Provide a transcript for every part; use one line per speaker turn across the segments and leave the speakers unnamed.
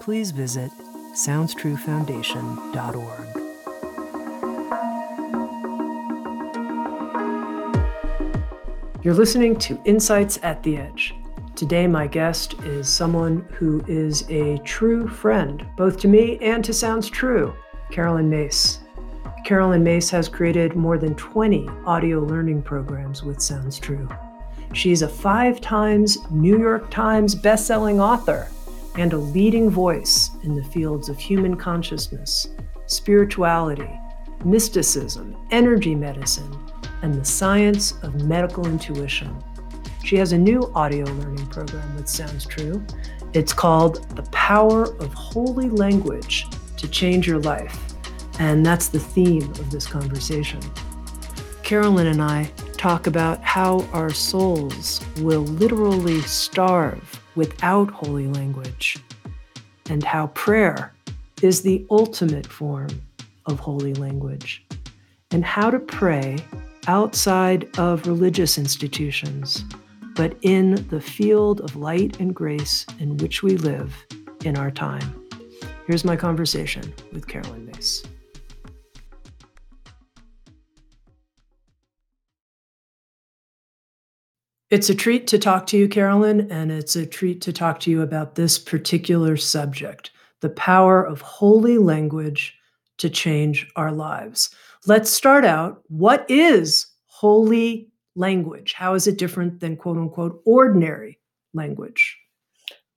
please visit SoundsTrueFoundation.org. You're listening to Insights at the Edge. Today, my guest is someone who is a true friend, both to me and to Sounds True, Caroline Myss. Caroline Myss has created more than 20 audio learning programs with Sounds True. She's a five times New York Times bestselling author and a leading voice in the fields of human consciousness, spirituality, mysticism, energy medicine, and the science of medical intuition. She has a new audio learning program that sounds true. It's called The Power of Holy Language to Change Your Life. And that's the theme of this conversation. Caroline and I talk about how our souls will literally starve without holy language, and how prayer is the ultimate form of holy language, and how to pray outside of religious institutions, but in the field of light and grace in which we live in our time. Here's my conversation with Caroline Myss. It's a treat to talk to you, Caroline, and it's a treat to talk to you about this particular subject the power of holy language to change our lives. Let's start out. What is holy language? How is it different than quote unquote ordinary language?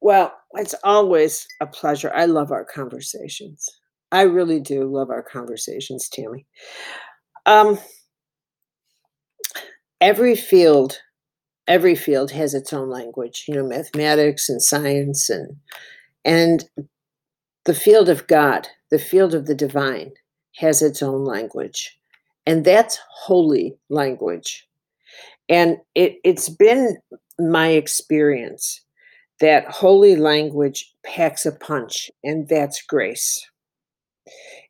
Well, it's always a pleasure. I love our conversations. I really do love our conversations, Tami. Um, every field every field has its own language you know mathematics and science and and the field of god the field of the divine has its own language and that's holy language. And it, it's been my experience that holy language packs a punch and that's grace.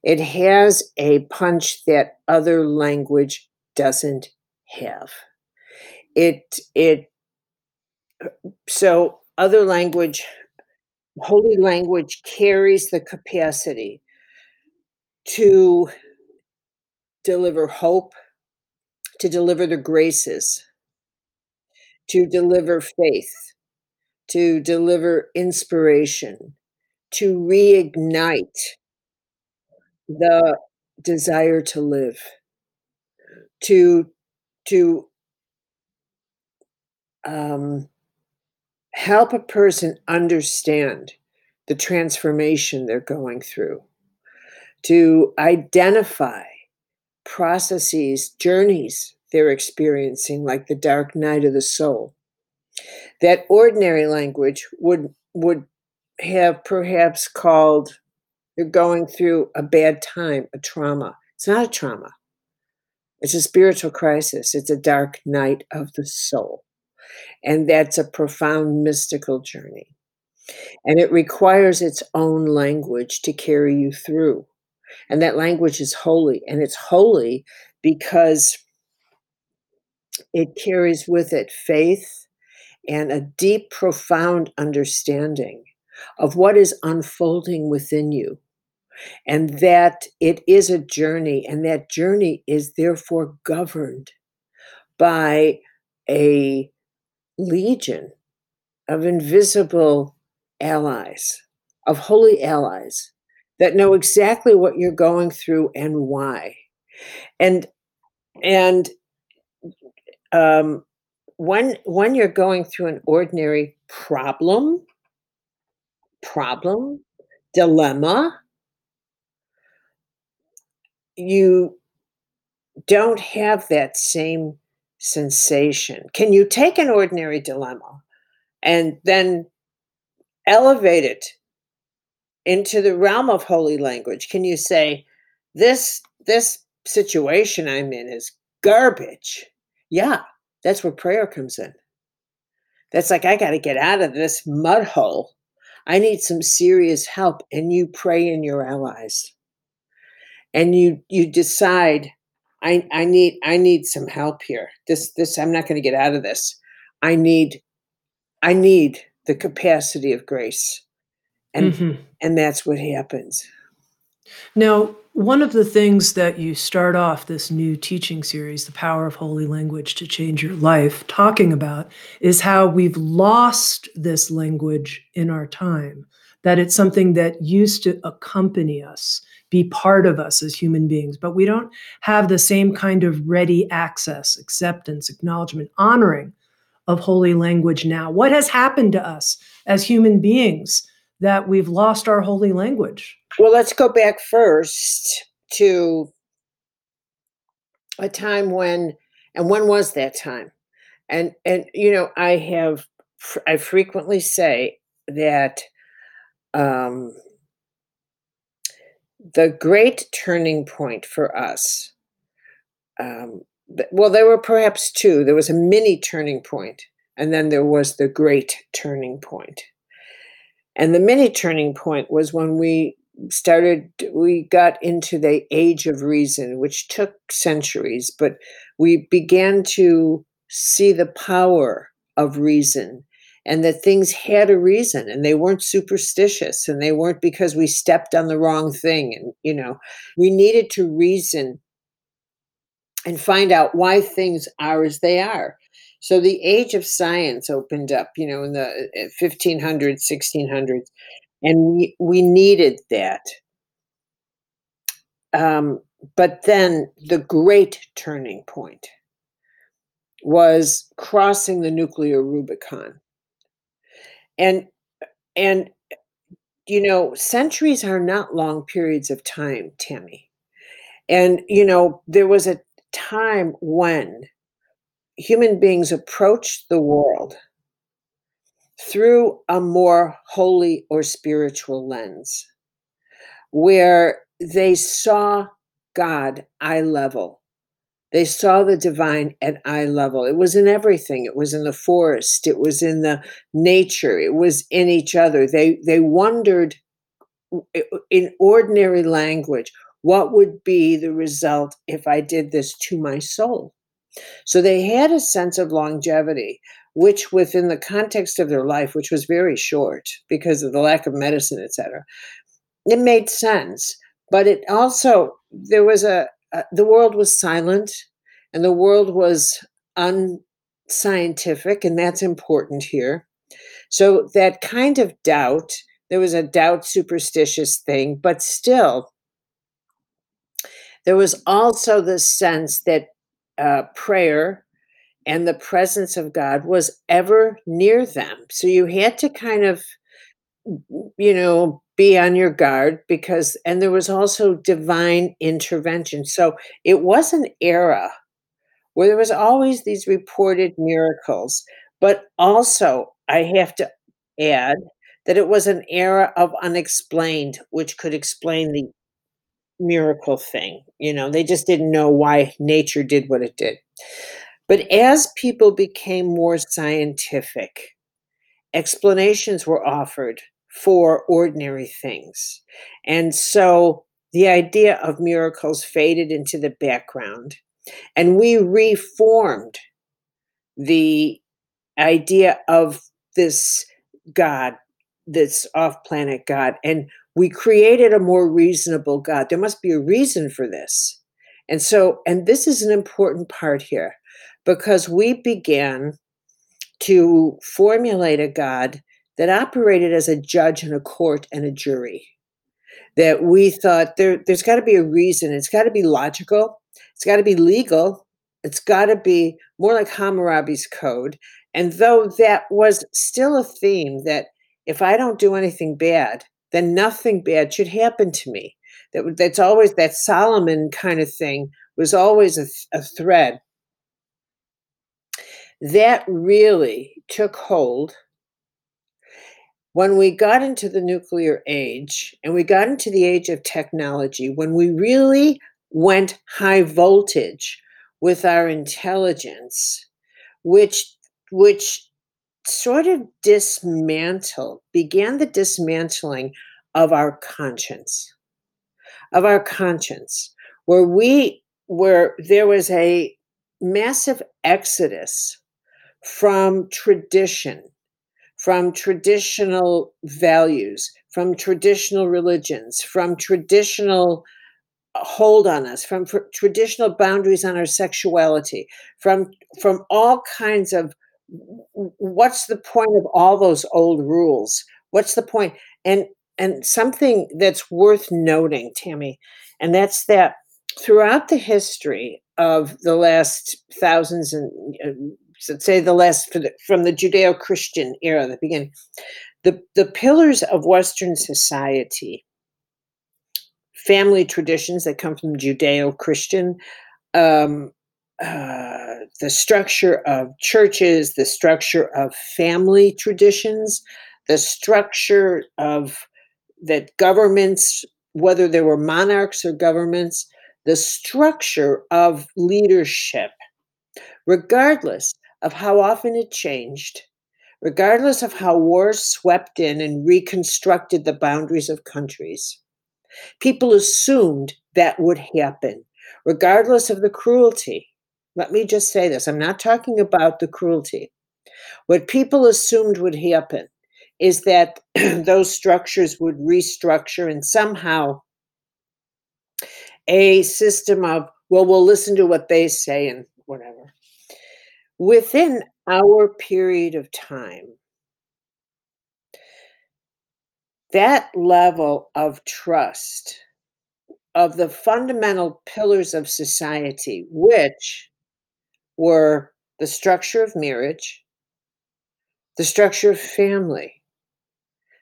It has a punch that other language doesn't have it it so other language holy language carries the capacity to deliver hope to deliver the graces to deliver faith to deliver inspiration to reignite the desire to live to to um, help a person understand the transformation they're going through, to identify processes, journeys they're experiencing, like the dark night of the soul. That ordinary language would would have perhaps called you're going through a bad time, a trauma. It's not a trauma. It's a spiritual crisis. It's a dark night of the soul. And that's a profound mystical journey. And it requires its own language to carry you through. And that language is holy. And it's holy because it carries with it faith and a deep, profound understanding of what is unfolding within you. And that it is a journey, and that journey is therefore governed by a legion of invisible allies, of holy allies that know exactly what you're going through and why. And and um, when when you're going through an ordinary problem, problem, dilemma, you don't have that same sensation. Can you take an ordinary dilemma and then elevate it into the realm of holy language? Can you say, this this situation I'm in is garbage? Yeah, that's where prayer comes in. That's like, I got to get out of this mud hole. I need some serious help. And you pray in your allies. And you you decide, I, I need I need some help here. This this I'm not going to get out of this. I need I need the capacity of grace. And mm-hmm. and that's what happens.
Now, one of the things that you start off this new teaching series, The Power of Holy Language to Change Your Life, talking about is how we've lost this language in our time, that it's something that used to accompany us, be part of us as human beings, but we don't have the same kind of ready access, acceptance, acknowledgement, honoring of holy language now. What has happened to us as human beings that we've lost our holy language?
Well, let's go back first to a time when, and when was that time? And and you know, I have I frequently say that um, the great turning point for us. Um, well, there were perhaps two. There was a mini turning point, and then there was the great turning point. And the mini turning point was when we started we got into the age of reason which took centuries but we began to see the power of reason and that things had a reason and they weren't superstitious and they weren't because we stepped on the wrong thing and you know we needed to reason and find out why things are as they are so the age of science opened up you know in the 1500s uh, 1600s and we we needed that. Um, but then the great turning point was crossing the nuclear Rubicon, and and you know centuries are not long periods of time, Tami, and you know there was a time when human beings approached the world through a more holy or spiritual lens where they saw God eye level. They saw the divine at eye level. It was in everything. It was in the forest. It was in the nature. It was in each other. They they wondered in ordinary language what would be the result if I did this to my soul. So they had a sense of longevity which within the context of their life, which was very short because of the lack of medicine, etc., it made sense. But it also there was a, a the world was silent, and the world was unscientific, and that's important here. So that kind of doubt, there was a doubt superstitious thing, but still, there was also the sense that uh, prayer and the presence of God was ever near them. So you had to kind of, you know, be on your guard because, and there was also divine intervention. So it was an era where there was always these reported miracles, but also I have to add that it was an era of unexplained, which could explain the miracle thing. You know, they just didn't know why nature did what it did. But as people became more scientific, explanations were offered for ordinary things. And so the idea of miracles faded into the background, and we reformed the idea of this God, this off planet God, and we created a more reasonable God. There must be a reason for this. And so, and this is an important part here because we began to formulate a God that operated as a judge and a court and a jury. that we thought there there's got to be a reason. It's got to be logical. It's got to be legal. It's got to be more like Hammurabi's code. And though that was still a theme that if I don't do anything bad, then nothing bad should happen to me. That that's always that Solomon kind of thing was always a, a thread. That really took hold when we got into the nuclear age and we got into the age of technology, when we really went high voltage with our intelligence, which which sort of dismantled, began the dismantling of our conscience, of our conscience, where we where there was a massive exodus from tradition from traditional values, from traditional religions, from traditional uh, hold on us, from traditional boundaries on our sexuality, from from all kinds of what's the point of all those old rules? What's the point? And and something that's worth noting, Tami, and that's that throughout the history of the last thousands and uh, so say the last from the Judeo-Christian era, the beginning, the the pillars of Western society, family traditions that come from Judeo-Christian, um, uh, the structure of churches, the structure of family traditions, the structure of that governments, whether there were monarchs or governments, the structure of leadership, regardless of how often it changed, regardless of how wars swept in and reconstructed the boundaries of countries. People assumed that would happen, regardless of the cruelty. Let me just say this I'm not talking about the cruelty. What people assumed would happen is that those structures would restructure and somehow a system of, well, we'll listen to what they say and whatever within our period of time, that level of trust of the fundamental pillars of society, which were the structure of marriage, the structure of family,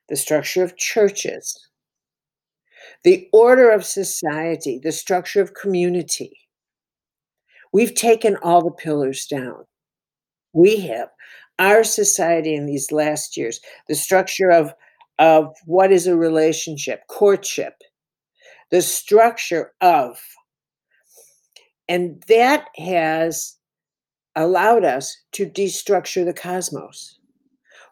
the structure of churches, the order of society, the structure of community. We've taken all the pillars down we have our society in these last years the structure of of what is a relationship courtship the structure of and that has allowed us to destructure the cosmos.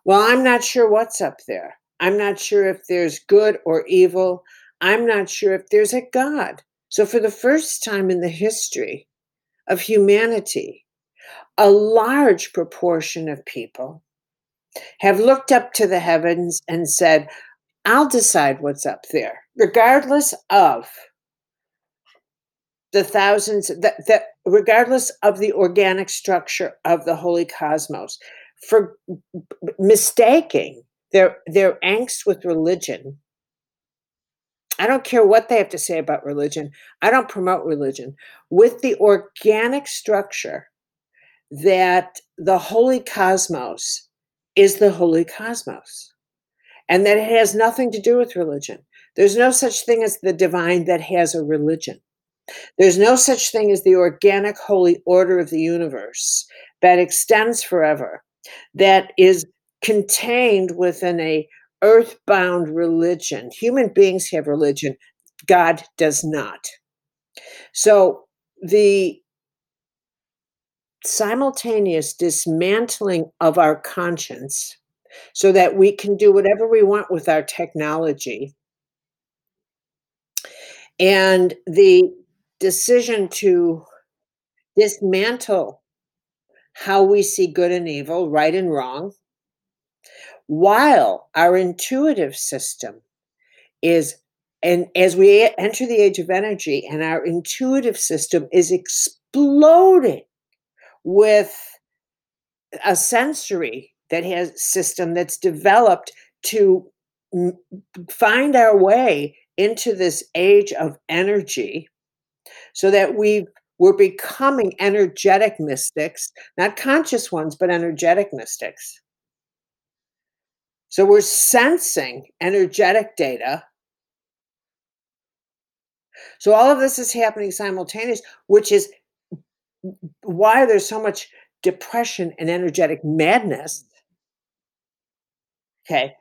Well i'm not sure what's up there. I'm not sure if there's good or evil. I'm not sure if there's a god. So for the first time in the history of humanity a large proportion of people have looked up to the heavens and said, I'll decide what's up there, regardless of the thousands that, that regardless of the organic structure of the holy cosmos. For mistaking their their angst with religion i don't care what they have to say about religion i don't promote religion with the organic structure that the holy cosmos is the holy cosmos and that it has nothing to do with religion. There's no such thing as the divine that has a religion. There's no such thing as the organic holy order of the universe that extends forever, that is contained within a earthbound religion. Human beings have religion, God does not. So the simultaneous dismantling of our conscience so that we can do whatever we want with our technology. And the decision to dismantle how we see good and evil, right and wrong, while our intuitive system is and as we enter the age of energy and our intuitive system is exploding with a sensory that has system that's developed to find our way into this age of energy so that we we're becoming energetic mystics, not conscious ones, but energetic mystics. So we're sensing energetic data. So all of this is happening simultaneous, which is why there's so much depression and energetic madness. Okay.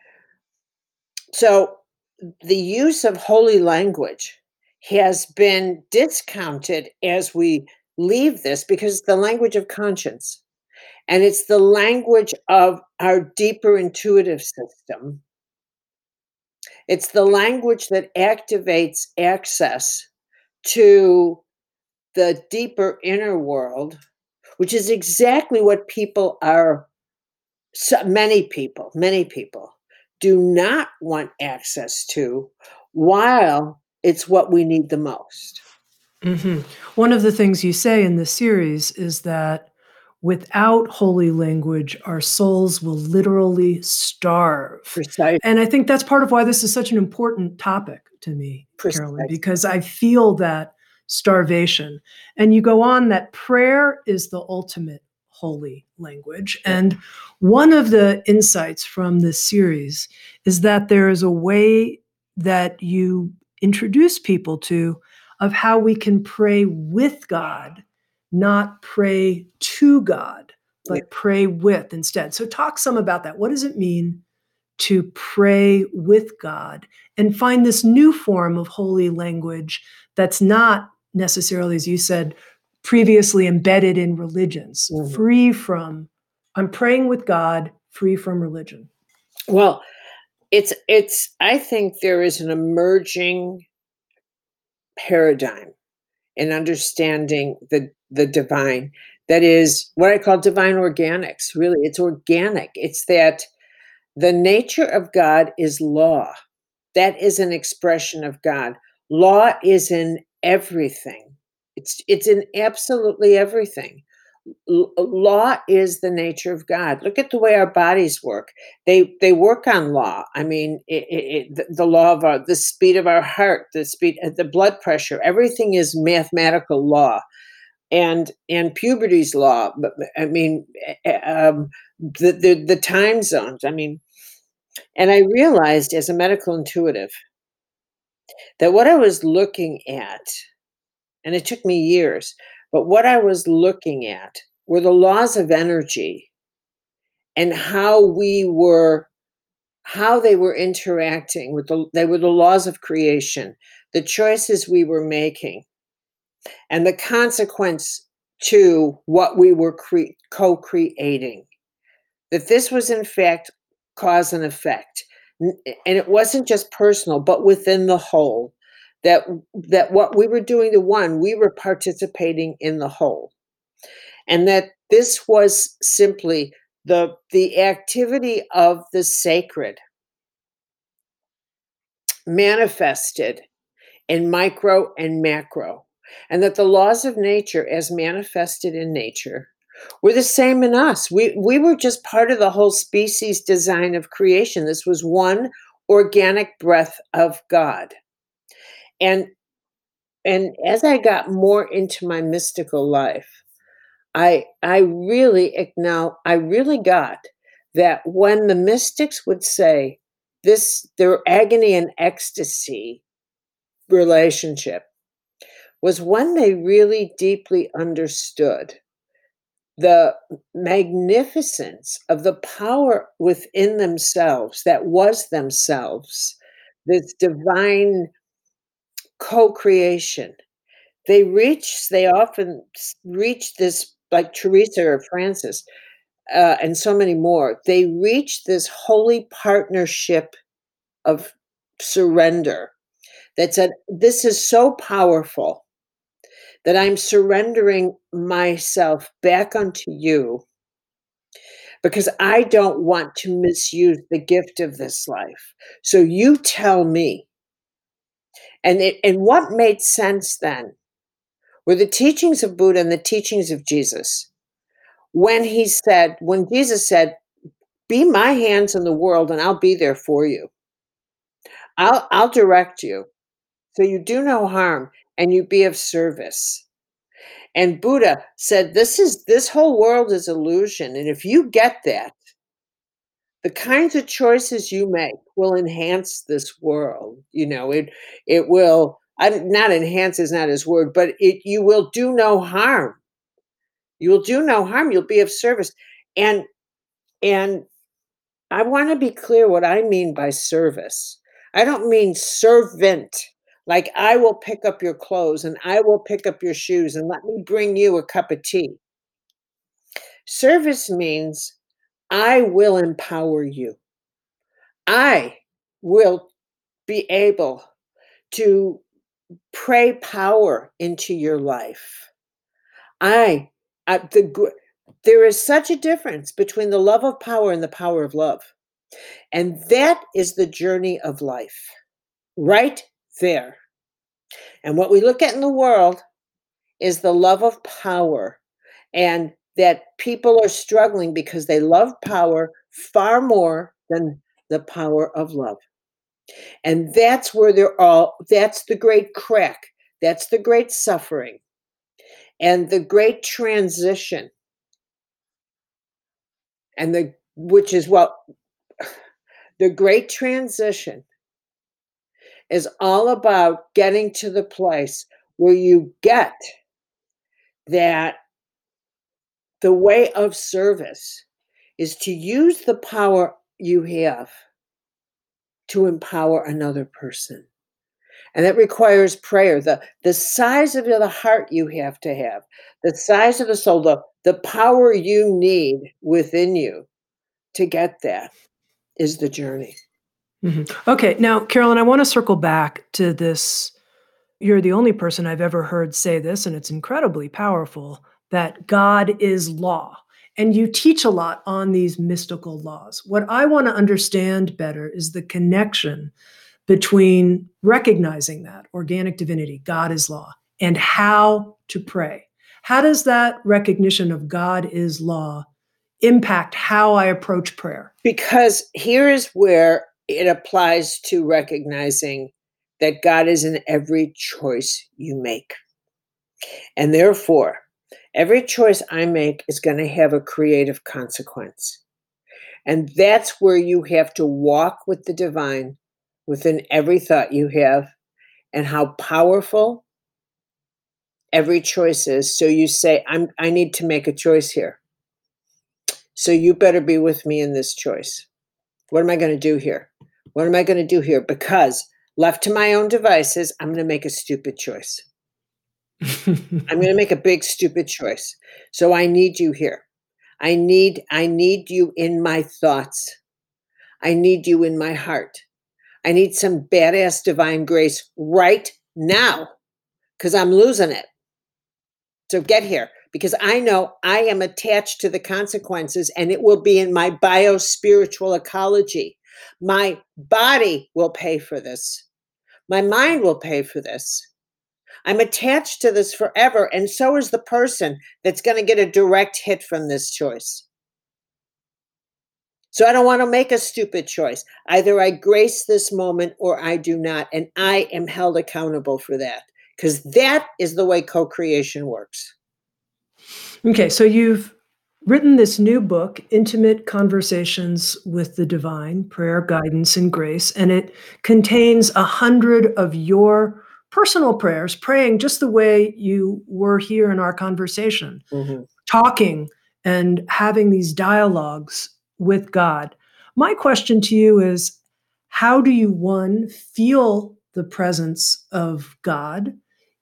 So the use of holy language has been discounted as we leave this because it's the language of conscience and it's the language of our deeper intuitive system. It's the language that activates access to the deeper inner world, which is exactly what people are, so many people, many people do not want access to while it's what we need the most.
hmm One of the things you say in the series is that without holy language, our souls will literally starve.
Precise.
And I think that's part of why this is such an important topic to me,
Caroline,
because I feel that starvation. And you go on that prayer is the ultimate holy language. And one of the insights from this series is that there is a way that you introduce people to of how we can pray with God, not pray to God, but
Yeah.
pray with instead. So, talk some about that. What does it mean to pray with God and find this new form of holy language that's not necessarily, as you said, previously embedded in religions,
Mhm.
free from, I'm praying with God, free from religion.
Well, it's it's I think there is an emerging paradigm in understanding the the divine that is what I call divine organics. Really, it's organic. It's that the nature of God is law. That is an expression of God. Law is in everything. It's it's in absolutely everything. L- law is the nature of God. Look at the way our bodies work. They they work on law. I mean, it, it, it, the, law of our, the speed of our heart, the speed, uh, the blood pressure. Everything is mathematical law, and and puberty's law. But but, I mean, eh, eh, um, the, the the time zones. I mean, and I realized as a medical intuitive that what I was looking at, and it took me years, but what I was looking at were the laws of energy and how we were how they were interacting with the they were the laws of creation the choices we were making and the consequence to what we were cre- co-creating that this was in fact cause and effect and it wasn't just personal but within the whole that that what we were doing to one we were participating in the whole. And that this was simply the the activity of the sacred manifested in micro and macro and that the laws of nature as manifested in nature were the same in us. We we were just part of the whole species design of creation. This was one organic breath of god. And and as i got more into my mystical life i i really acknowledge i really got that when the mystics would say this their agony and ecstasy relationship was when they really deeply understood the magnificence of the power within themselves that was themselves, this divine co creation. They reach, they often reach this, like Teresa or Francis, uh, and so many more, they reach this holy partnership of surrender that said, This is so powerful that I'm surrendering myself back unto you because I don't want to misuse the gift of this life. So you tell me. And it, and what made sense then were the teachings of Buddha and the teachings of Jesus. When he said, when Jesus said, "Be my hands in the world, and I'll be there for you. I'll I'll direct you." So you do no harm and you be of service. And Buddha said, "This is this whole world is illusion, and if you get that, the kinds of choices you make will enhance this world." You know, it it will I not enhance is not his word, but it you will do no harm. You will do no harm, you'll be of service. And and I wanna be clear what I mean by service. I don't mean servant, like, I will pick up your clothes, and I will pick up your shoes, and let me bring you a cup of tea. Service means I will empower you. I will be able to pray power into your life. I uh, the there is such a difference between the love of power and the power of love. And that is the journey of life, right there. And what we look at in the world is the love of power, and that people are struggling because they love power far more than the power of love. And that's where they're all that's the great crack, that's the great suffering, and the great transition. And the which is what the great transition is all about getting to the place where you get that the way of service is to use the power you have to empower another person. And that requires prayer. The, the size of the heart you have to have, the size of the soul, the, the power you need within you to get that is the journey.
Mhm. Okay, now, Caroline, I wanna circle back to this you're the only person I've ever heard say this, and it's incredibly powerful, that God is law, and you teach a lot on these mystical laws. What I wanna understand better is the connection between recognizing that, organic divinity, God is law, and how to pray. How does that recognition of God is law impact how I approach prayer?
Because here is where it applies to recognizing that God is in every choice you make. And therefore, every choice I make is going to have a creative consequence. And that's where you have to walk with the divine within every thought you have and how powerful every choice is. So you say, I'm, I need to make a choice here. So you better be with me in this choice. What am I going to do here? What am I going to do here? Because left to my own devices, I'm going to make a stupid choice. I'm going to make a big stupid choice. So I need you here. I need I need you in my thoughts. I need you in my heart. I need some badass divine grace right now cuz I'm losing it. So get here because I know I am attached to the consequences and it will be in my bio spiritual ecology. My body will pay for this. My mind will pay for this. I'm attached to this forever, and so is the person that's going to get a direct hit from this choice. So I don't want to make a stupid choice. Either I grace this moment or I do not, and I am held accountable for that because that is the way co creation works.
Okay, so you've written this new book, Intimate Conversations with the Divine Prayer, Guidance, and Grace, and it contains a hundred of your personal prayers, praying just the way you were here in our conversation,
hmm
talking and having these dialogues with God. My question to you is how do you, one, feel the presence of God?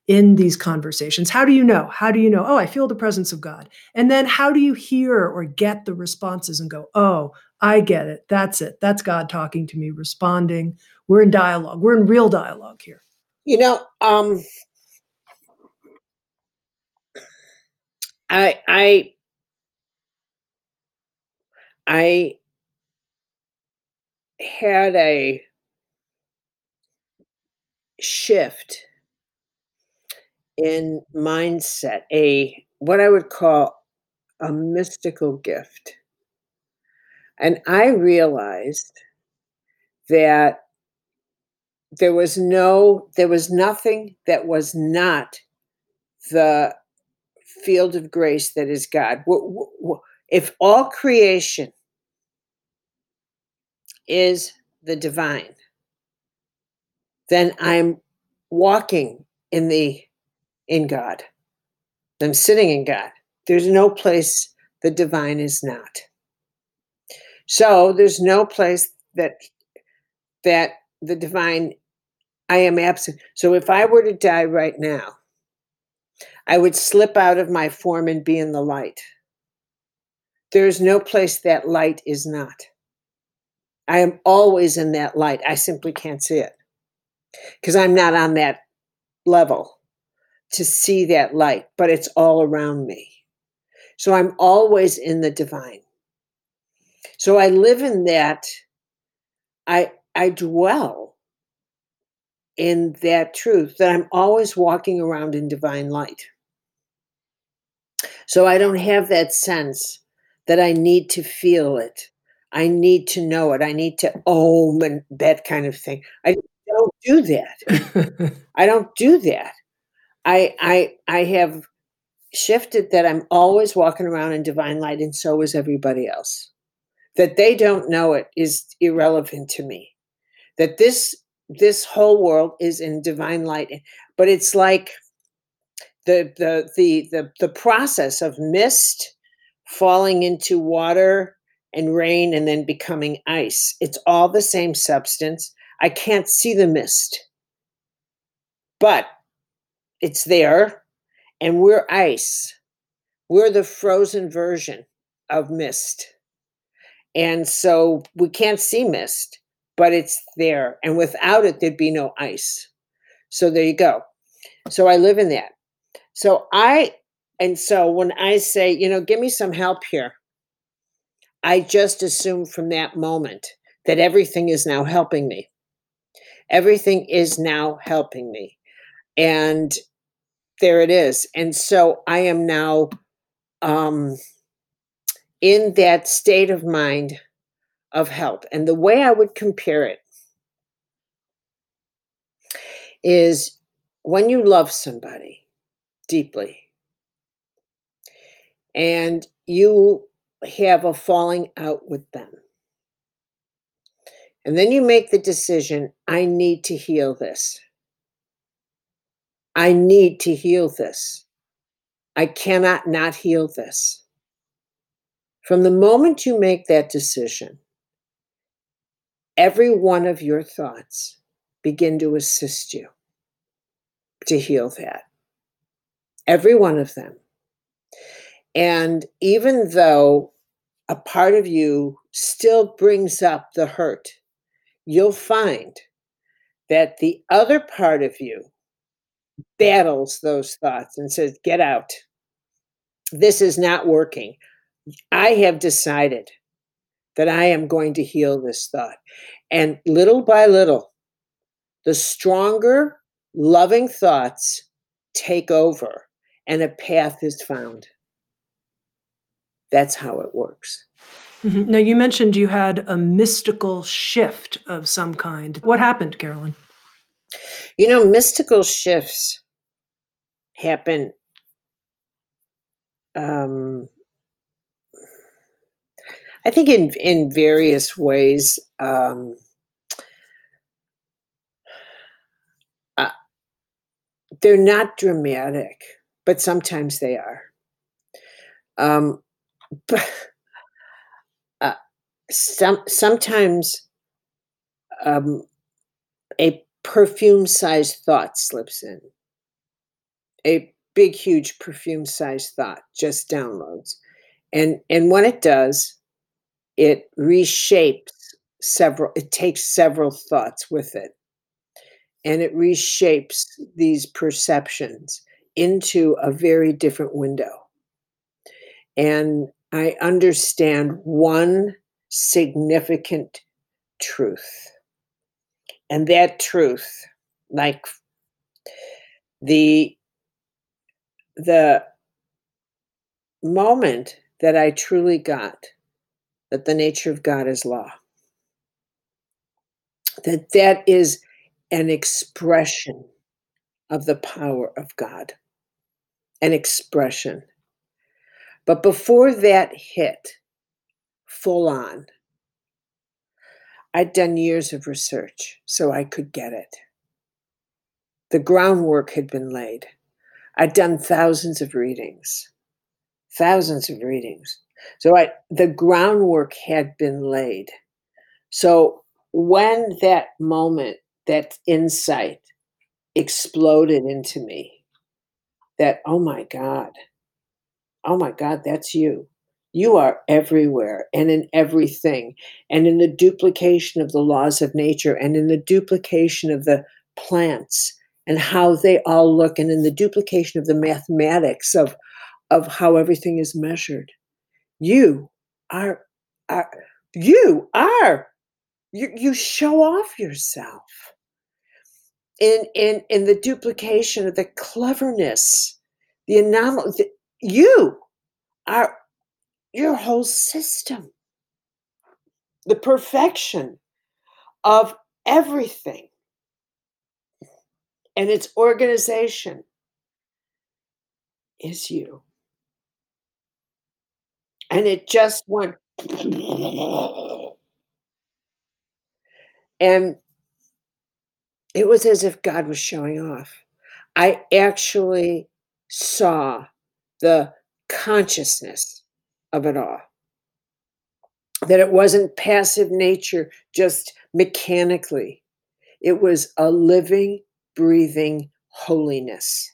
In these conversations? How do you know? How do you know? Oh, I feel the presence of God. And then how do you hear or get the responses and go, oh, I get it. That's it. That's God talking to me, responding. We're in dialogue. We're in real dialogue here.
You know, um, I I I had a shift in mindset, a what I would call a mystical gift. And I realized that there was no there was nothing that was not the field of grace that is God. If all creation is the divine, then I'm walking in the in God. I'm sitting in God. There's no place the divine is not. So there's no place that that the divine I am absent. So if I were to die right now, I would slip out of my form and be in the light. There is no place that light is not. I am always in that light. I simply can't see it because I'm not on that level to see that light, but it's all around me. So I'm always in the divine. So I live in that. I I dwell in that truth that I'm always walking around in divine light. So I don't have that sense that I need to feel it. I need to know it. I need to ohm and that kind of thing. I don't do that. I don't do that. I I I have shifted that I'm always walking around in divine light and so is everybody else. That they don't know it is irrelevant to me. That this this whole world is in divine light but it's like the the the the, the process of mist falling into water and rain and then becoming ice. It's all the same substance. I can't see the mist, but it's there, and we're ice. We're the frozen version of mist. And so we can't see mist, but it's there. And without it, there'd be no ice. So there you go. So I live in that. So I, and so when I say, you know, give me some help here, I just assume from that moment that everything is now helping me. Everything is now helping me. And there it is. And so I am now um, in that state of mind of help. And the way I would compare it is when you love somebody deeply and you have a falling out with them. And then you make the decision I need to heal this. I need to heal this. I cannot not heal this. From the moment you make that decision, every one of your thoughts begin to assist you to heal that. Every one of them. And even though a part of you still brings up the hurt, you'll find that the other part of you battles those thoughts and says, Get out. This is not working. I have decided that I am going to heal this thought. And little by little, the stronger, loving thoughts take over and a path is found. That's how it works.
Mm-hmm. Now, you mentioned you had a mystical shift of some kind. What happened, Caroline?
You know, mystical shifts happen um, I think in in various ways. Um, uh, they're not dramatic, but sometimes they are. Um, but uh, some sometimes um, a perfume-sized thought slips in. A big, huge perfume-sized thought just downloads, and and when it does, it reshapes several. It takes several thoughts with it, and it reshapes these perceptions into a very different window. And I understand one significant truth. And that truth, like the the moment that I truly got that the nature of God is law. That that is an expression of the power of God. An expression. But before that hit full on, I'd done years of research so I could get it. The groundwork had been laid. I'd done thousands of readings, thousands of readings. So I, the groundwork had been laid. So when that moment, that insight exploded into me, that, oh my God, oh my God, that's you. You are everywhere and in everything, and in the duplication of the laws of nature, and in the duplication of the plants and how they all look, and in the duplication of the mathematics of, of how everything is measured. You are, are you are you, you show off yourself. In in in the duplication of the cleverness the anomaly the, you are your whole system. The perfection of everything and its organization is you and it just went and it was as if God was showing off. I actually saw the consciousness of it all. That it wasn't passive nature just mechanically, it was a living, breathing holiness.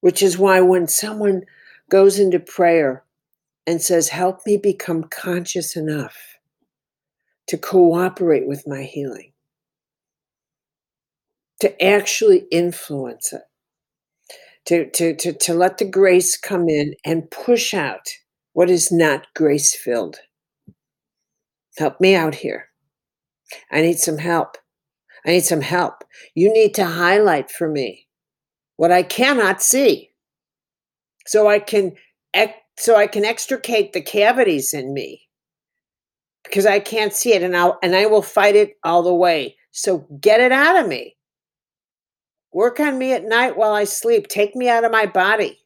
Which is why when someone goes into prayer and says, Help me become conscious enough to cooperate with my healing, to actually influence it, to, to, to, to let the grace come in and push out what is not grace filled. Help me out here. I need some help. I need some help. You need to highlight for me what I cannot see so I can so I can extricate the cavities in me because I can't see it and I'll and I will fight it all the way. So get it out of me. Work on me at night while I sleep. Take me out of my body.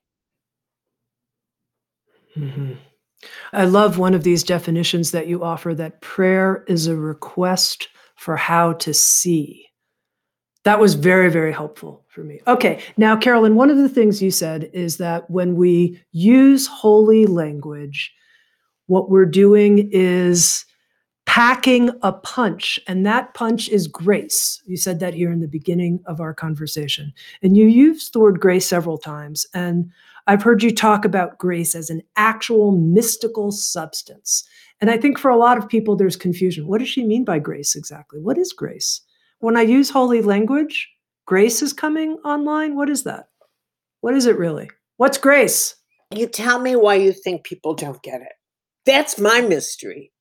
Mm-hmm. I love one of these definitions that you offer that prayer is a request for how to see. That was very, very helpful for me. Okay, now, Caroline, one of the things you said is that when we use holy language, what we're doing is packing a punch, and that punch is grace. You said that here in the beginning of our conversation. And you used the word grace several times. And I've heard you talk about grace as an actual mystical substance. And I think for a lot of people, there's confusion. What does she mean by grace exactly? What is grace? When I use holy language, grace is coming online. What is that? What is it really? What's grace?
You tell me why you think people don't get it. That's my mystery.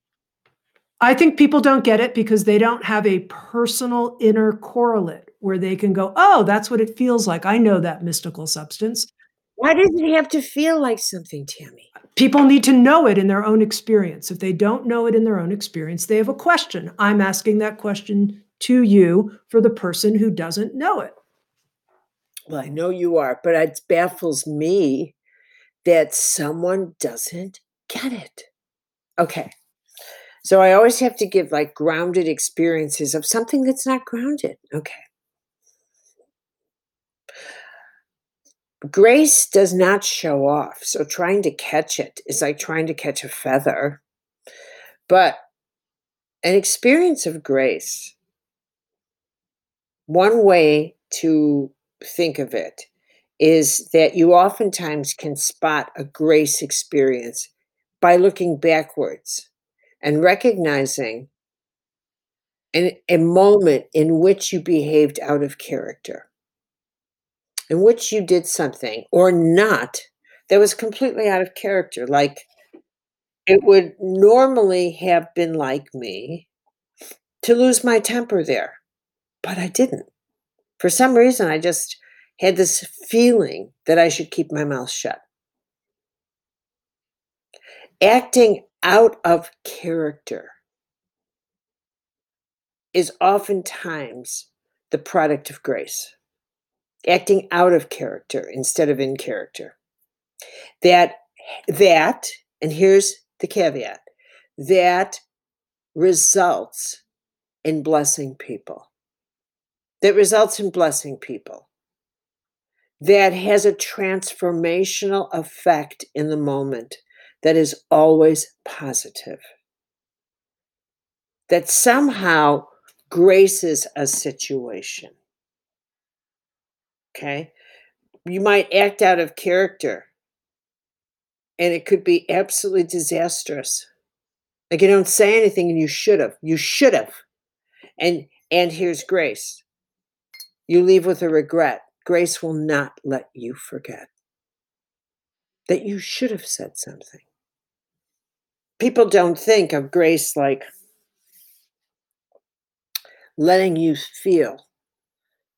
I think people don't get it because they don't have a personal inner correlate where they can go, oh, that's what it feels like. I know that mystical substance.
Why does it have to feel like something, Tami?
People need to know it in their own experience. If they don't know it in their own experience, they have a question. I'm asking that question to you for the person who doesn't know it.
Well, I know you are, but it baffles me that someone doesn't get it. Okay. So I always have to give like grounded experiences of something that's not grounded. Okay. Grace does not show off. So trying to catch it is like trying to catch a feather. But an experience of grace, one way to think of it is that you oftentimes can spot a grace experience by looking backwards and recognizing an, a moment in which you behaved out of character, in which you did something or not that was completely out of character. Like it would normally have been like me to lose my temper there, but I didn't. For some reason, I just had this feeling that I should keep my mouth shut. Acting out of character is oftentimes the product of grace, acting out of character instead of in character. That, that, and here's the caveat that results in blessing people. That results in blessing people. That has a transformational effect in the moment that is always positive. That somehow graces a situation. Okay? You might act out of character and it could be absolutely disastrous. Like you don't say anything and you should have. You should have. And and here's grace. You leave with a regret. Grace will not let you forget that you should have said something. People don't think of grace like letting you feel,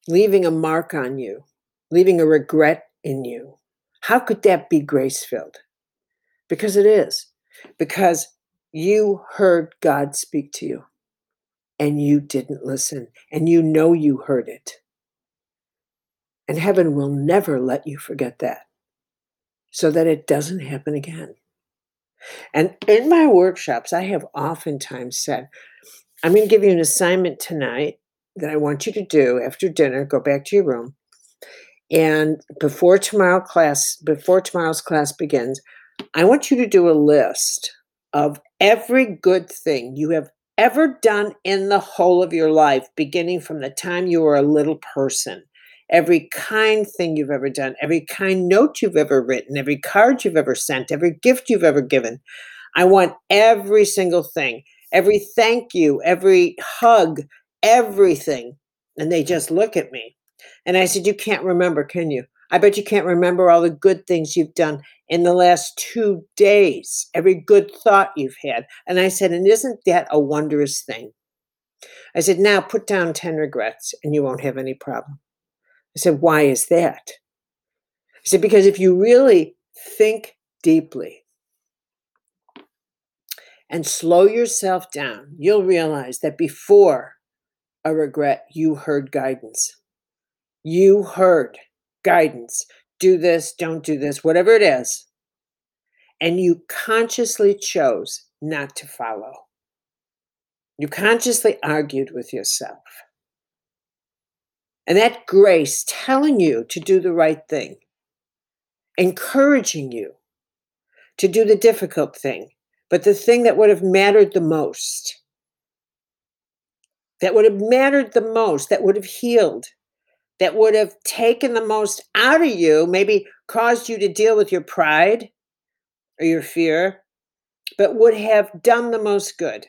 leaving a mark on you, leaving a regret in you. How could that be grace filled? Because it is. Because you heard God speak to you and you didn't listen, and you know you heard it. And heaven will never let you forget that so that it doesn't happen again. And in my workshops, I have oftentimes said, I'm going to give you an assignment tonight that I want you to do after dinner. Go back to your room. And before tomorrow class, before tomorrow's class begins, I want you to do a list of every good thing you have ever done in the whole of your life, beginning from the time you were a little person. Every kind thing you've ever done, every kind note you've ever written, every card you've ever sent, every gift you've ever given. I want every single thing, every thank you, every hug, everything. And they just look at me. And I said, You can't remember, can you? I bet you can't remember all the good things you've done in the last two days, every good thought you've had. And I said, And isn't that a wondrous thing? I said, Now put down 10 regrets and you won't have any problem. I said, Why is that? I said, Because if you really think deeply and slow yourself down, you'll realize that before a regret, you heard guidance. You heard guidance. Do this, don't do this, whatever it is. And you consciously chose not to follow. You consciously argued with yourself. And that grace telling you to do the right thing, encouraging you to do the difficult thing, but the thing that would have mattered the most, that would have mattered the most, that would have healed, that would have taken the most out of you, maybe caused you to deal with your pride or your fear, but would have done the most good.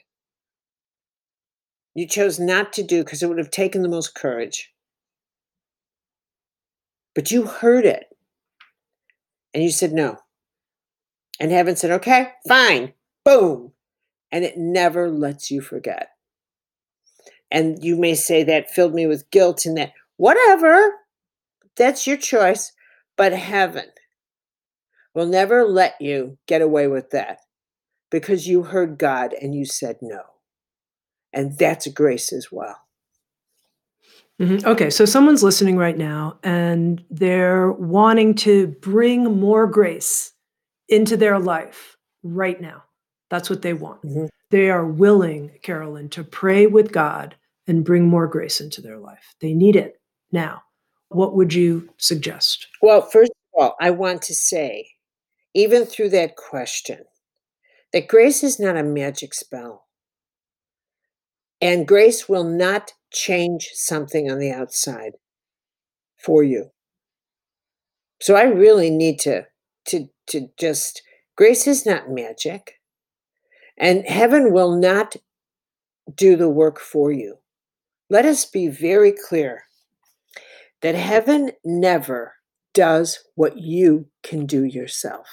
You chose not to do because it would have taken the most courage. But you heard it and you said no. And heaven said, okay, fine, boom. And it never lets you forget. And you may say that filled me with guilt and that Whatever. That's your choice. But heaven will never let you get away with that because you heard God and you said no. And that's grace as well.
Mm-hmm. Okay, so someone's listening right now and they're wanting to bring more grace into their life right now. That's what they want. Mm-hmm. They are willing, Caroline, to pray with God and bring more grace into their life. They need it now. What would you suggest?
Well, first of all, I want to say, even through that question, that grace is not a magic spell. And grace will not change something on the outside for you. So I really need to to to just grace is not magic. And heaven will not do the work for you. Let us be very clear that heaven never does what you can do yourself.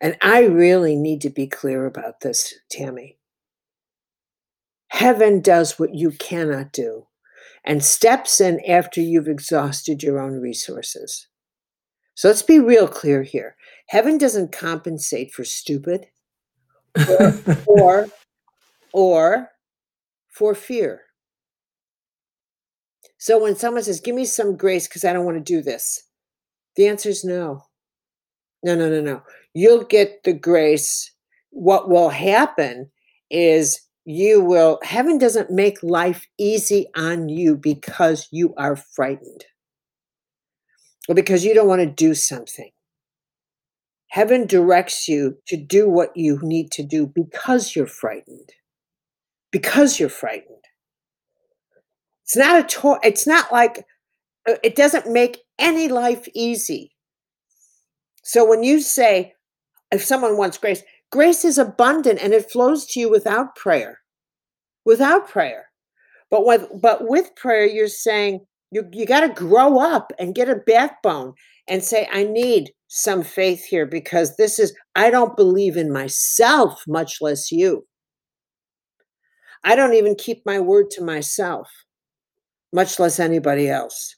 And I really need to be clear about this, Tami. Heaven does what you cannot do and steps in after you've exhausted your own resources. So let's be real clear here. Heaven doesn't compensate for stupid or, or, or for fear. So when someone says, Give me some grace because I don't want to do this, the answer is no. No, no, no, no. You'll get the grace. What will happen is you will, heaven doesn't make life easy on you because you are frightened or because you don't want to do something. Heaven directs you to do what you need to do because you're frightened. Because you're frightened. It's not a toy. it's not like uh, it doesn't make any life easy. So when you say if someone wants grace, grace is abundant and it flows to you without prayer. Without prayer. But with but with prayer you're saying you you got to grow up and get a backbone and say I need some faith here because this is I don't believe in myself much less you. I don't even keep my word to myself much less anybody else.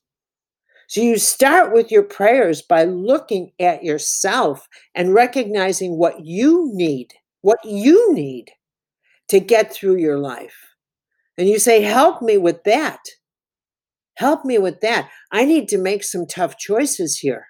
So you start with your prayers by looking at yourself and recognizing what you need, what you need to get through your life. And you say, Help me with that. Help me with that. I need to make some tough choices here.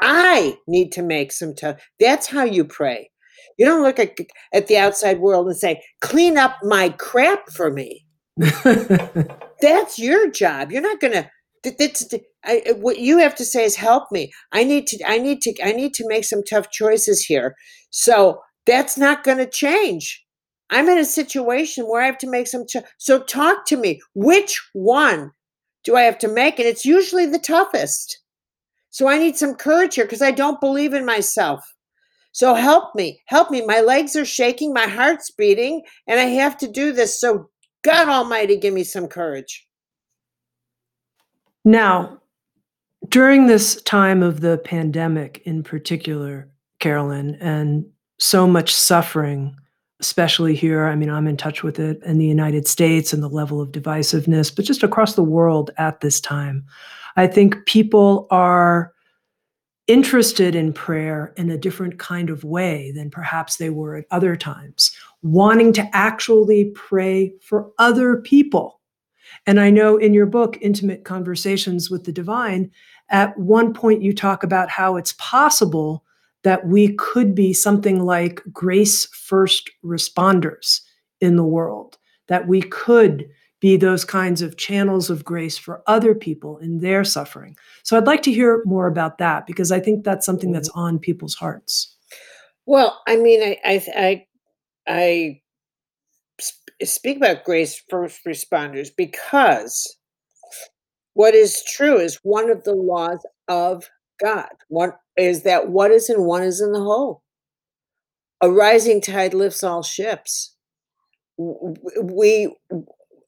I need to make some tough. That's how you pray. You don't look at, at the outside world and say, Clean up my crap for me. That's your job. You're not to that's I, uh, what you have to say is help me. I need to i need to i need to make some tough choices here. So that's not going to change. I'm in a situation where i have to make some so talk to me. Which one do i have to make? And it's usually the toughest. So i need some courage here because i don't believe in myself. So help me help me. My legs are shaking my heart's beating and i have to do this. So God Almighty, give me some courage.
Now, during this time of the pandemic in particular, Caroline, and so much suffering, especially here, I mean, I'm in touch with it in the United States and the level of divisiveness, but just across the world at this time. I think people are interested in prayer in a different kind of way than perhaps they were at other times, wanting to actually pray for other people. And I know in your book, Intimate Conversations with the Divine, at one point you talk about how it's possible that we could be something like grace first responders in the world, that we could be those kinds of channels of grace for other people in their suffering. So I'd like to hear more about that because I think that's something that's mm-hmm. on people's hearts.
Well, I mean, I I I, I speak about grace first responders because what is true is one of the laws of God. One is that what is in one is in the whole. A rising tide lifts all ships. We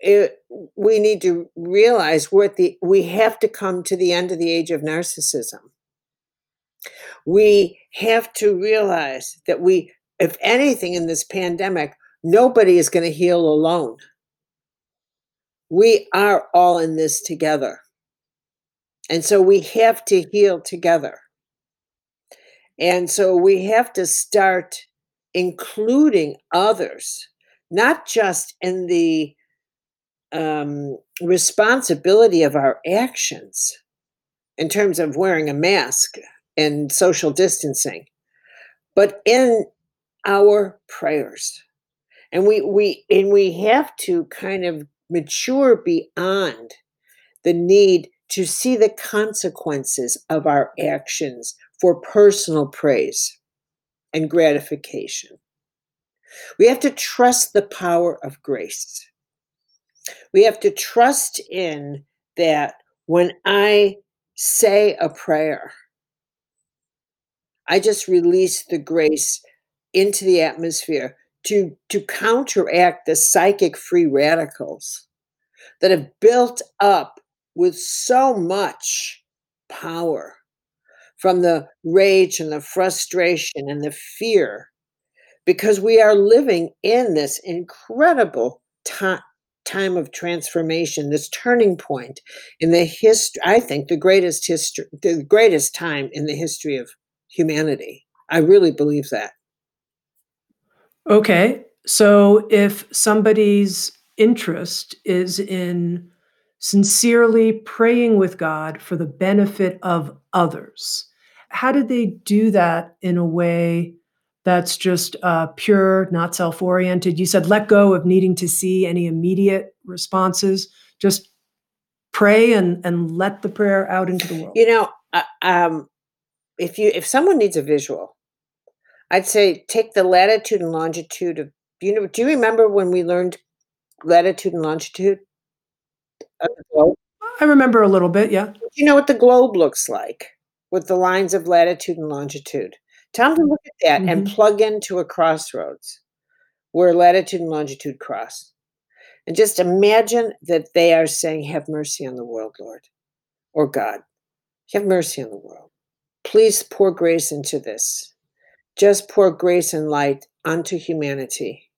it, we need to realize we're at the we have to come to the end of the age of narcissism we have to realize that we if anything in this pandemic nobody is going to heal alone. We are all in this together. And so we have to heal together. And so we have to start including others not just in the um, responsibility of our actions in terms of wearing a mask and social distancing, but in our prayers. And we we and we have to kind of mature beyond the need to see the consequences of our actions for personal praise and gratification. We have to trust the power of grace. We have to trust in that when I say a prayer, I just release the grace into the atmosphere to, to counteract the psychic free radicals that have built up with so much power from the rage and the frustration and the fear because we are living in this incredible time time of transformation, this turning point in the history, I think the greatest history, the greatest time in the history of humanity. I really believe that.
Okay. So if somebody's interest is in sincerely praying with God for the benefit of others. How did they do that in a way that's just uh, pure, not self oriented? You said let go of needing to see any immediate responses. Just pray and, and let the prayer out into the world.
You know, uh, um, if you if someone needs a visual, I'd say take the latitude and longitude of you know. Do you remember when we learned latitude and longitude?
I remember a little bit, yeah.
Do you know what the globe looks like with the lines of latitude and longitude? Tell them to look at that and
Mhm.
plug into a crossroads where latitude and longitude cross. And just imagine that they are saying, Have mercy on the world, Lord, or God. Have mercy on the world. Please pour grace into this. Just pour grace and light unto humanity.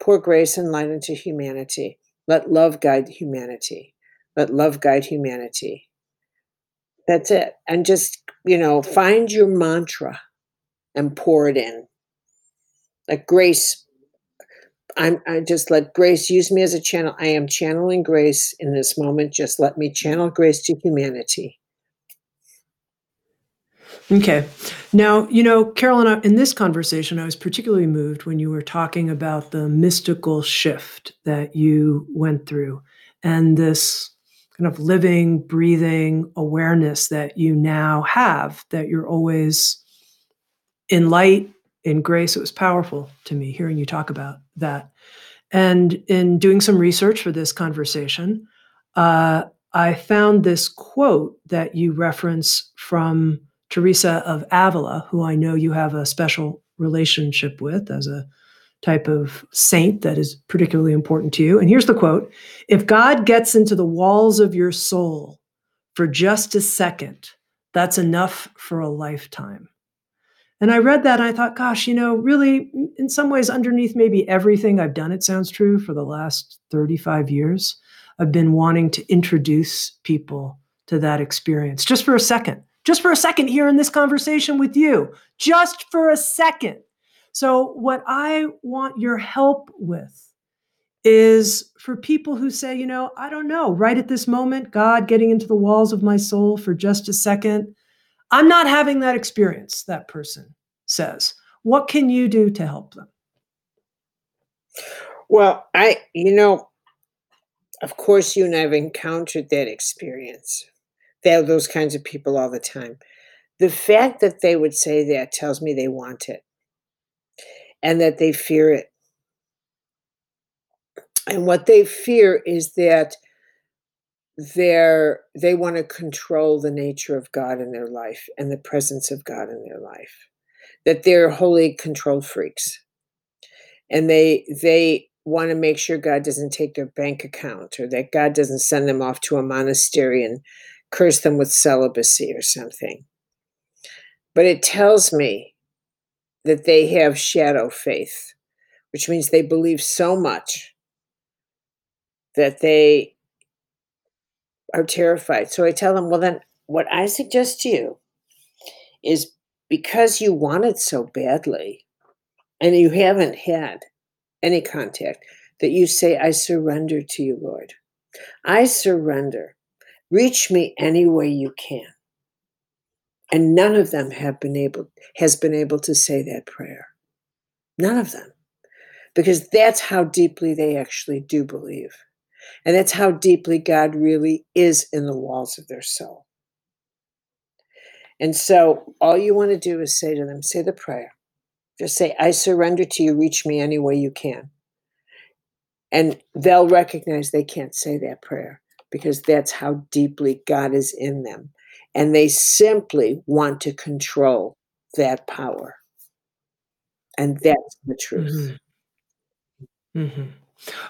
Pour grace and light into humanity. Let love guide humanity. Let love guide humanity. That's it. And just, you know, find your mantra and pour it in. Like grace, I'm I just let grace use me as a channel. I am channeling grace in this moment. Just let me channel grace to humanity.
Okay. Now, you know, Caroline, in this conversation, I was particularly moved when you were talking about the mystical shift that you went through and this kind of living, breathing awareness that you now have, that you're always in light, in grace. It was powerful to me hearing you talk about that. And in doing some research for this conversation, uh, I found this quote that you reference from Teresa of Avila, who I know you have a special relationship with as a type of saint that is particularly important to you. And here's the quote If God gets into the walls of your soul for just a second, that's enough for a lifetime. And I read that and I thought, gosh, you know, really, in some ways, underneath maybe everything I've done, it Sounds True for the last 35 years, I've been wanting to introduce people to that experience just for a second, just for a second here in this conversation with you, just for a second. So, what I want your help with is for people who say, you know, I don't know, right at this moment, God getting into the walls of my soul for just a second. I'm not having that experience, that person says. What can you do to help them?
Well, I, you know, of course, you and I have encountered that experience. That those kinds of people all the time. The fact that they would say that tells me they want it and that they fear it. And what they fear is that they're they want to control the nature of God in their life and the presence of God in their life. That they're holy control freaks. And they they want to make sure God doesn't take their bank account or that God doesn't send them off to a monastery and curse them with celibacy or something. But it tells me that they have shadow faith, which means they believe so much that they are terrified. So I tell them, well, then what I suggest to you is because you want it so badly and you haven't had any contact, that you say, I surrender to you, Lord. I surrender. Reach me any way you can. And none of them have been able has been able to say that prayer. None of them. Because that's how deeply they actually do believe. And that's how deeply God really is in the walls of their soul. And so all you want to do is say to them, say the prayer. Just say, I surrender to you, reach me any way you can. And they'll recognize they can't say that prayer because that's how deeply God is in them. And they simply want to control that power. And that's the truth.
Mhm. Mhm.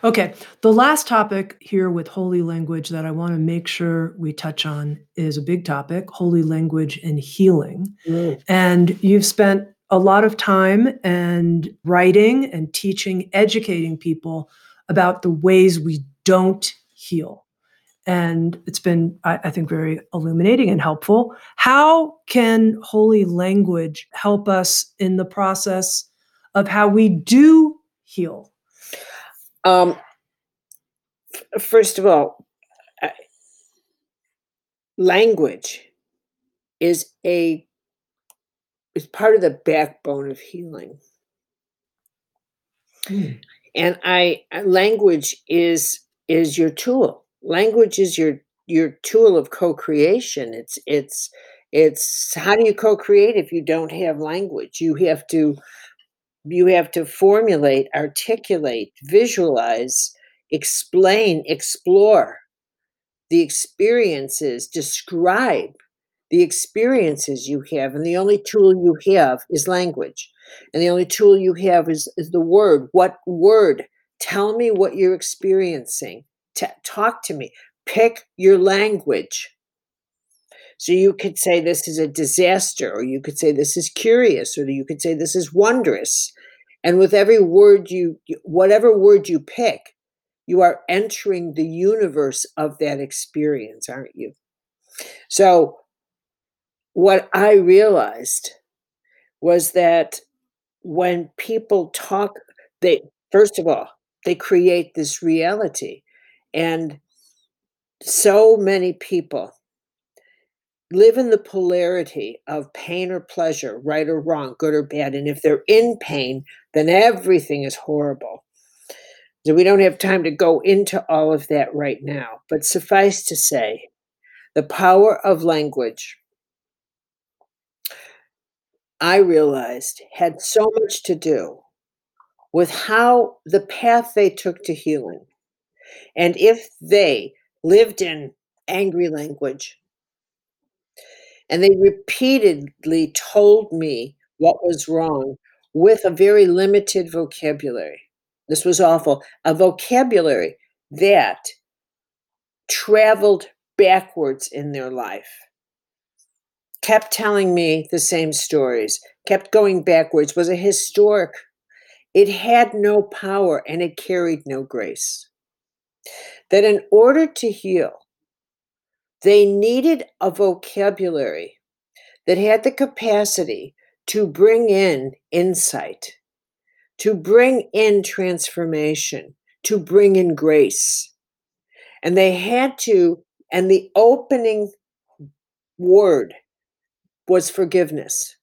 Okay. The last topic here with holy language that I want to make sure we touch on is a big topic holy language and healing.
Mm.
And you've spent a lot of time and writing and teaching, educating people about the ways we don't heal. And it's been, I, I think, very illuminating and helpful. How can holy language help us in the process of how we do heal?
Um, first of all, I, language is a is part of the backbone of healing.
Mm.
And I language is is your tool. Language is your your tool of co-creation. It's it's it's how do you co-create if you don't have language? You have to you have to formulate, articulate, visualize, explain, explore the experiences, describe the experiences you have. And the only tool you have is language. And the only tool you have is, is the word. What word? Tell me what you're experiencing. Talk to me. Pick your language. So you could say this is a disaster, or you could say this is curious, or you could say this is wondrous. And with every word you, whatever word you pick, you are entering the universe of that experience, aren't you? So, what I realized was that when people talk, they, first of all, they create this reality. And so many people live in the polarity of pain or pleasure, right or wrong, good or bad. And if they're in pain, then everything is horrible. So we don't have time to go into all of that right now. But suffice to say, the power of language, I realized, had so much to do with how the path they took to healing. And if they lived in angry language and they repeatedly told me what was wrong with a very limited vocabulary, this was awful, a vocabulary that traveled backwards in their life. Kept telling me the same stories, kept going backwards, was a historic. It had no power and it carried no grace. That in order to heal, they needed a vocabulary that had the capacity to bring in insight to bring in transformation, to bring in grace. And they had to, and the opening word was forgiveness.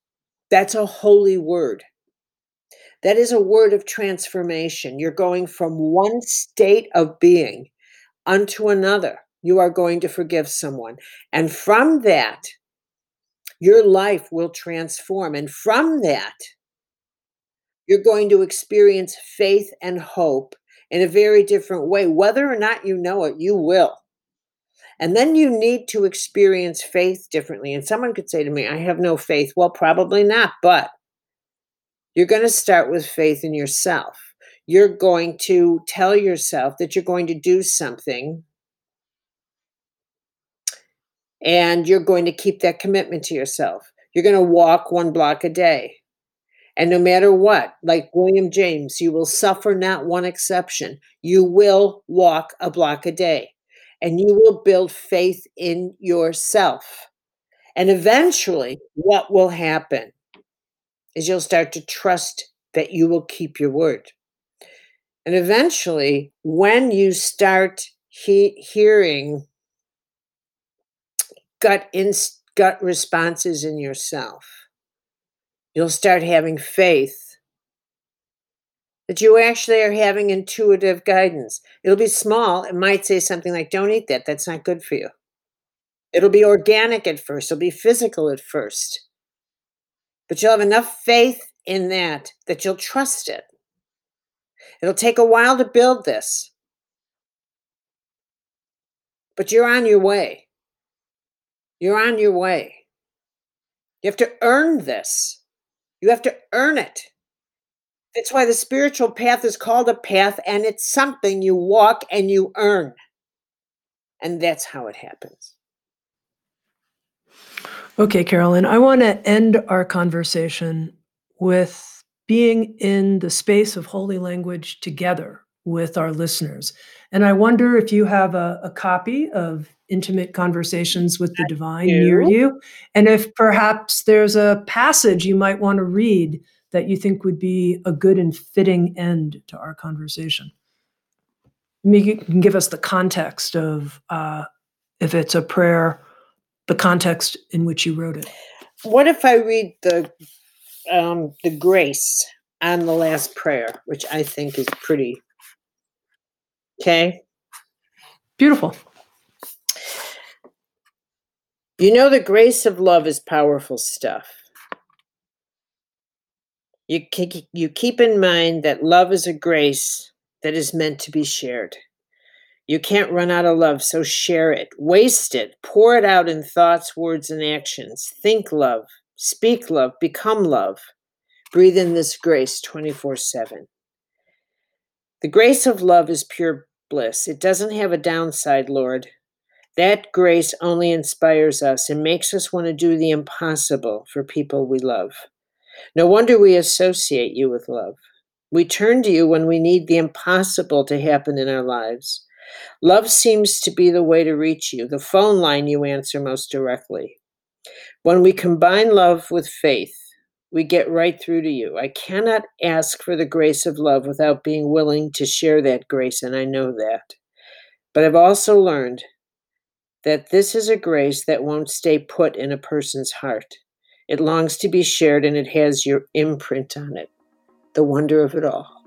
That's a holy word. That is a word of transformation. You're going from one state of being unto another. You are going to forgive someone. And from that, your life will transform. And from that, you're going to experience faith and hope in a very different way. Whether or not you know it, you will. And then you need to experience faith differently. And someone could say to me, I have no faith. Well, probably not, but you're going to start with faith in yourself. You're going to tell yourself that you're going to do something and you're going to keep that commitment to yourself. You're going to walk one block a day. And no matter what, like William James, you will suffer not one exception. You will walk a block a day and you will build faith in yourself. And eventually, what will happen is you'll start to trust that you will keep your word. And eventually, when you start he- hearing gut in- gut responses in yourself, you'll start having faith that you actually are having intuitive guidance. It'll be small. It might say something like, don't eat that. That's not good for you. It'll be organic at first, it'll be physical at first. But you'll have enough faith in that that you'll trust it. It'll take a while to build this, but you're on your way. You're on your way. You have to earn this. You have to earn it. That's why the spiritual path is called a path, and it's something you walk and you earn. And that's how it happens.
Okay, Caroline, I want to end our conversation with being in the space of holy language together with our listeners. And I wonder if you have a, a copy of Intimate Conversations with the Divine near you, and if perhaps there's a passage you might want to read that you think would be a good and fitting end to our conversation. Maybe you can give us the context of uh, if it's a prayer the context in which you wrote it.
What if I read the um, the grace on the last prayer, which I think is pretty okay?
Beautiful.
You know, the grace of love is powerful stuff. You, you keep in mind that love is a grace that is meant to be shared. You can't run out of love, so share it, waste it, pour it out in thoughts, words, and actions. Think love, speak love, become love. Breathe in this grace 24 7. The grace of love is pure bliss. It doesn't have a downside, Lord. That grace only inspires us and makes us want to do the impossible for people we love. No wonder we associate you with love. We turn to you when we need the impossible to happen in our lives. Love seems to be the way to reach you, the phone line you answer most directly. When we combine love with faith, we get right through to you. I cannot ask for the grace of love without being willing to share that grace, and I know that. But I've also learned that this is a grace that won't stay put in a person's heart. It longs to be shared and it has your imprint on it. The wonder of it all.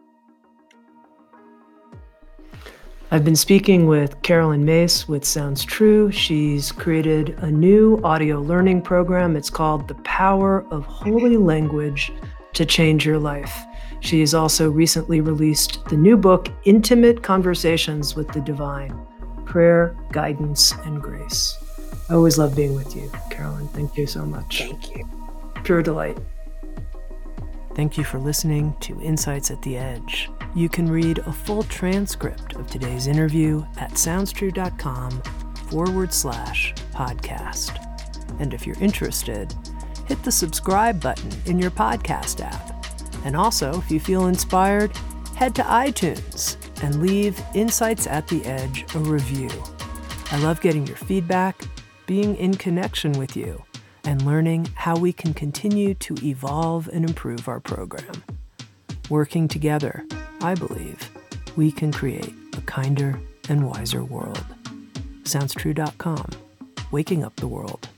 I've been speaking with Caroline Myss with Sounds True. She's created a new audio learning program. It's called The Power of Holy Language to Change Your Life. She has also recently released the new book, Intimate Conversations with the Divine Prayer, Guidance, and Grace. I always love being with you, Caroline. Thank you so much.
Thank you.
Pure delight. Thank you for listening to Insights at the Edge. You can read a full transcript of today's interview at soundstrue.com forward slash podcast. And if you're interested, hit the subscribe button in your podcast app. And also, if you feel inspired, head to iTunes and leave Insights at the Edge a review. I love getting your feedback, being in connection with you, and learning how we can continue to evolve and improve our program. Working together, I believe, we can create a kinder and wiser world. SoundsTrue.com, waking up the world.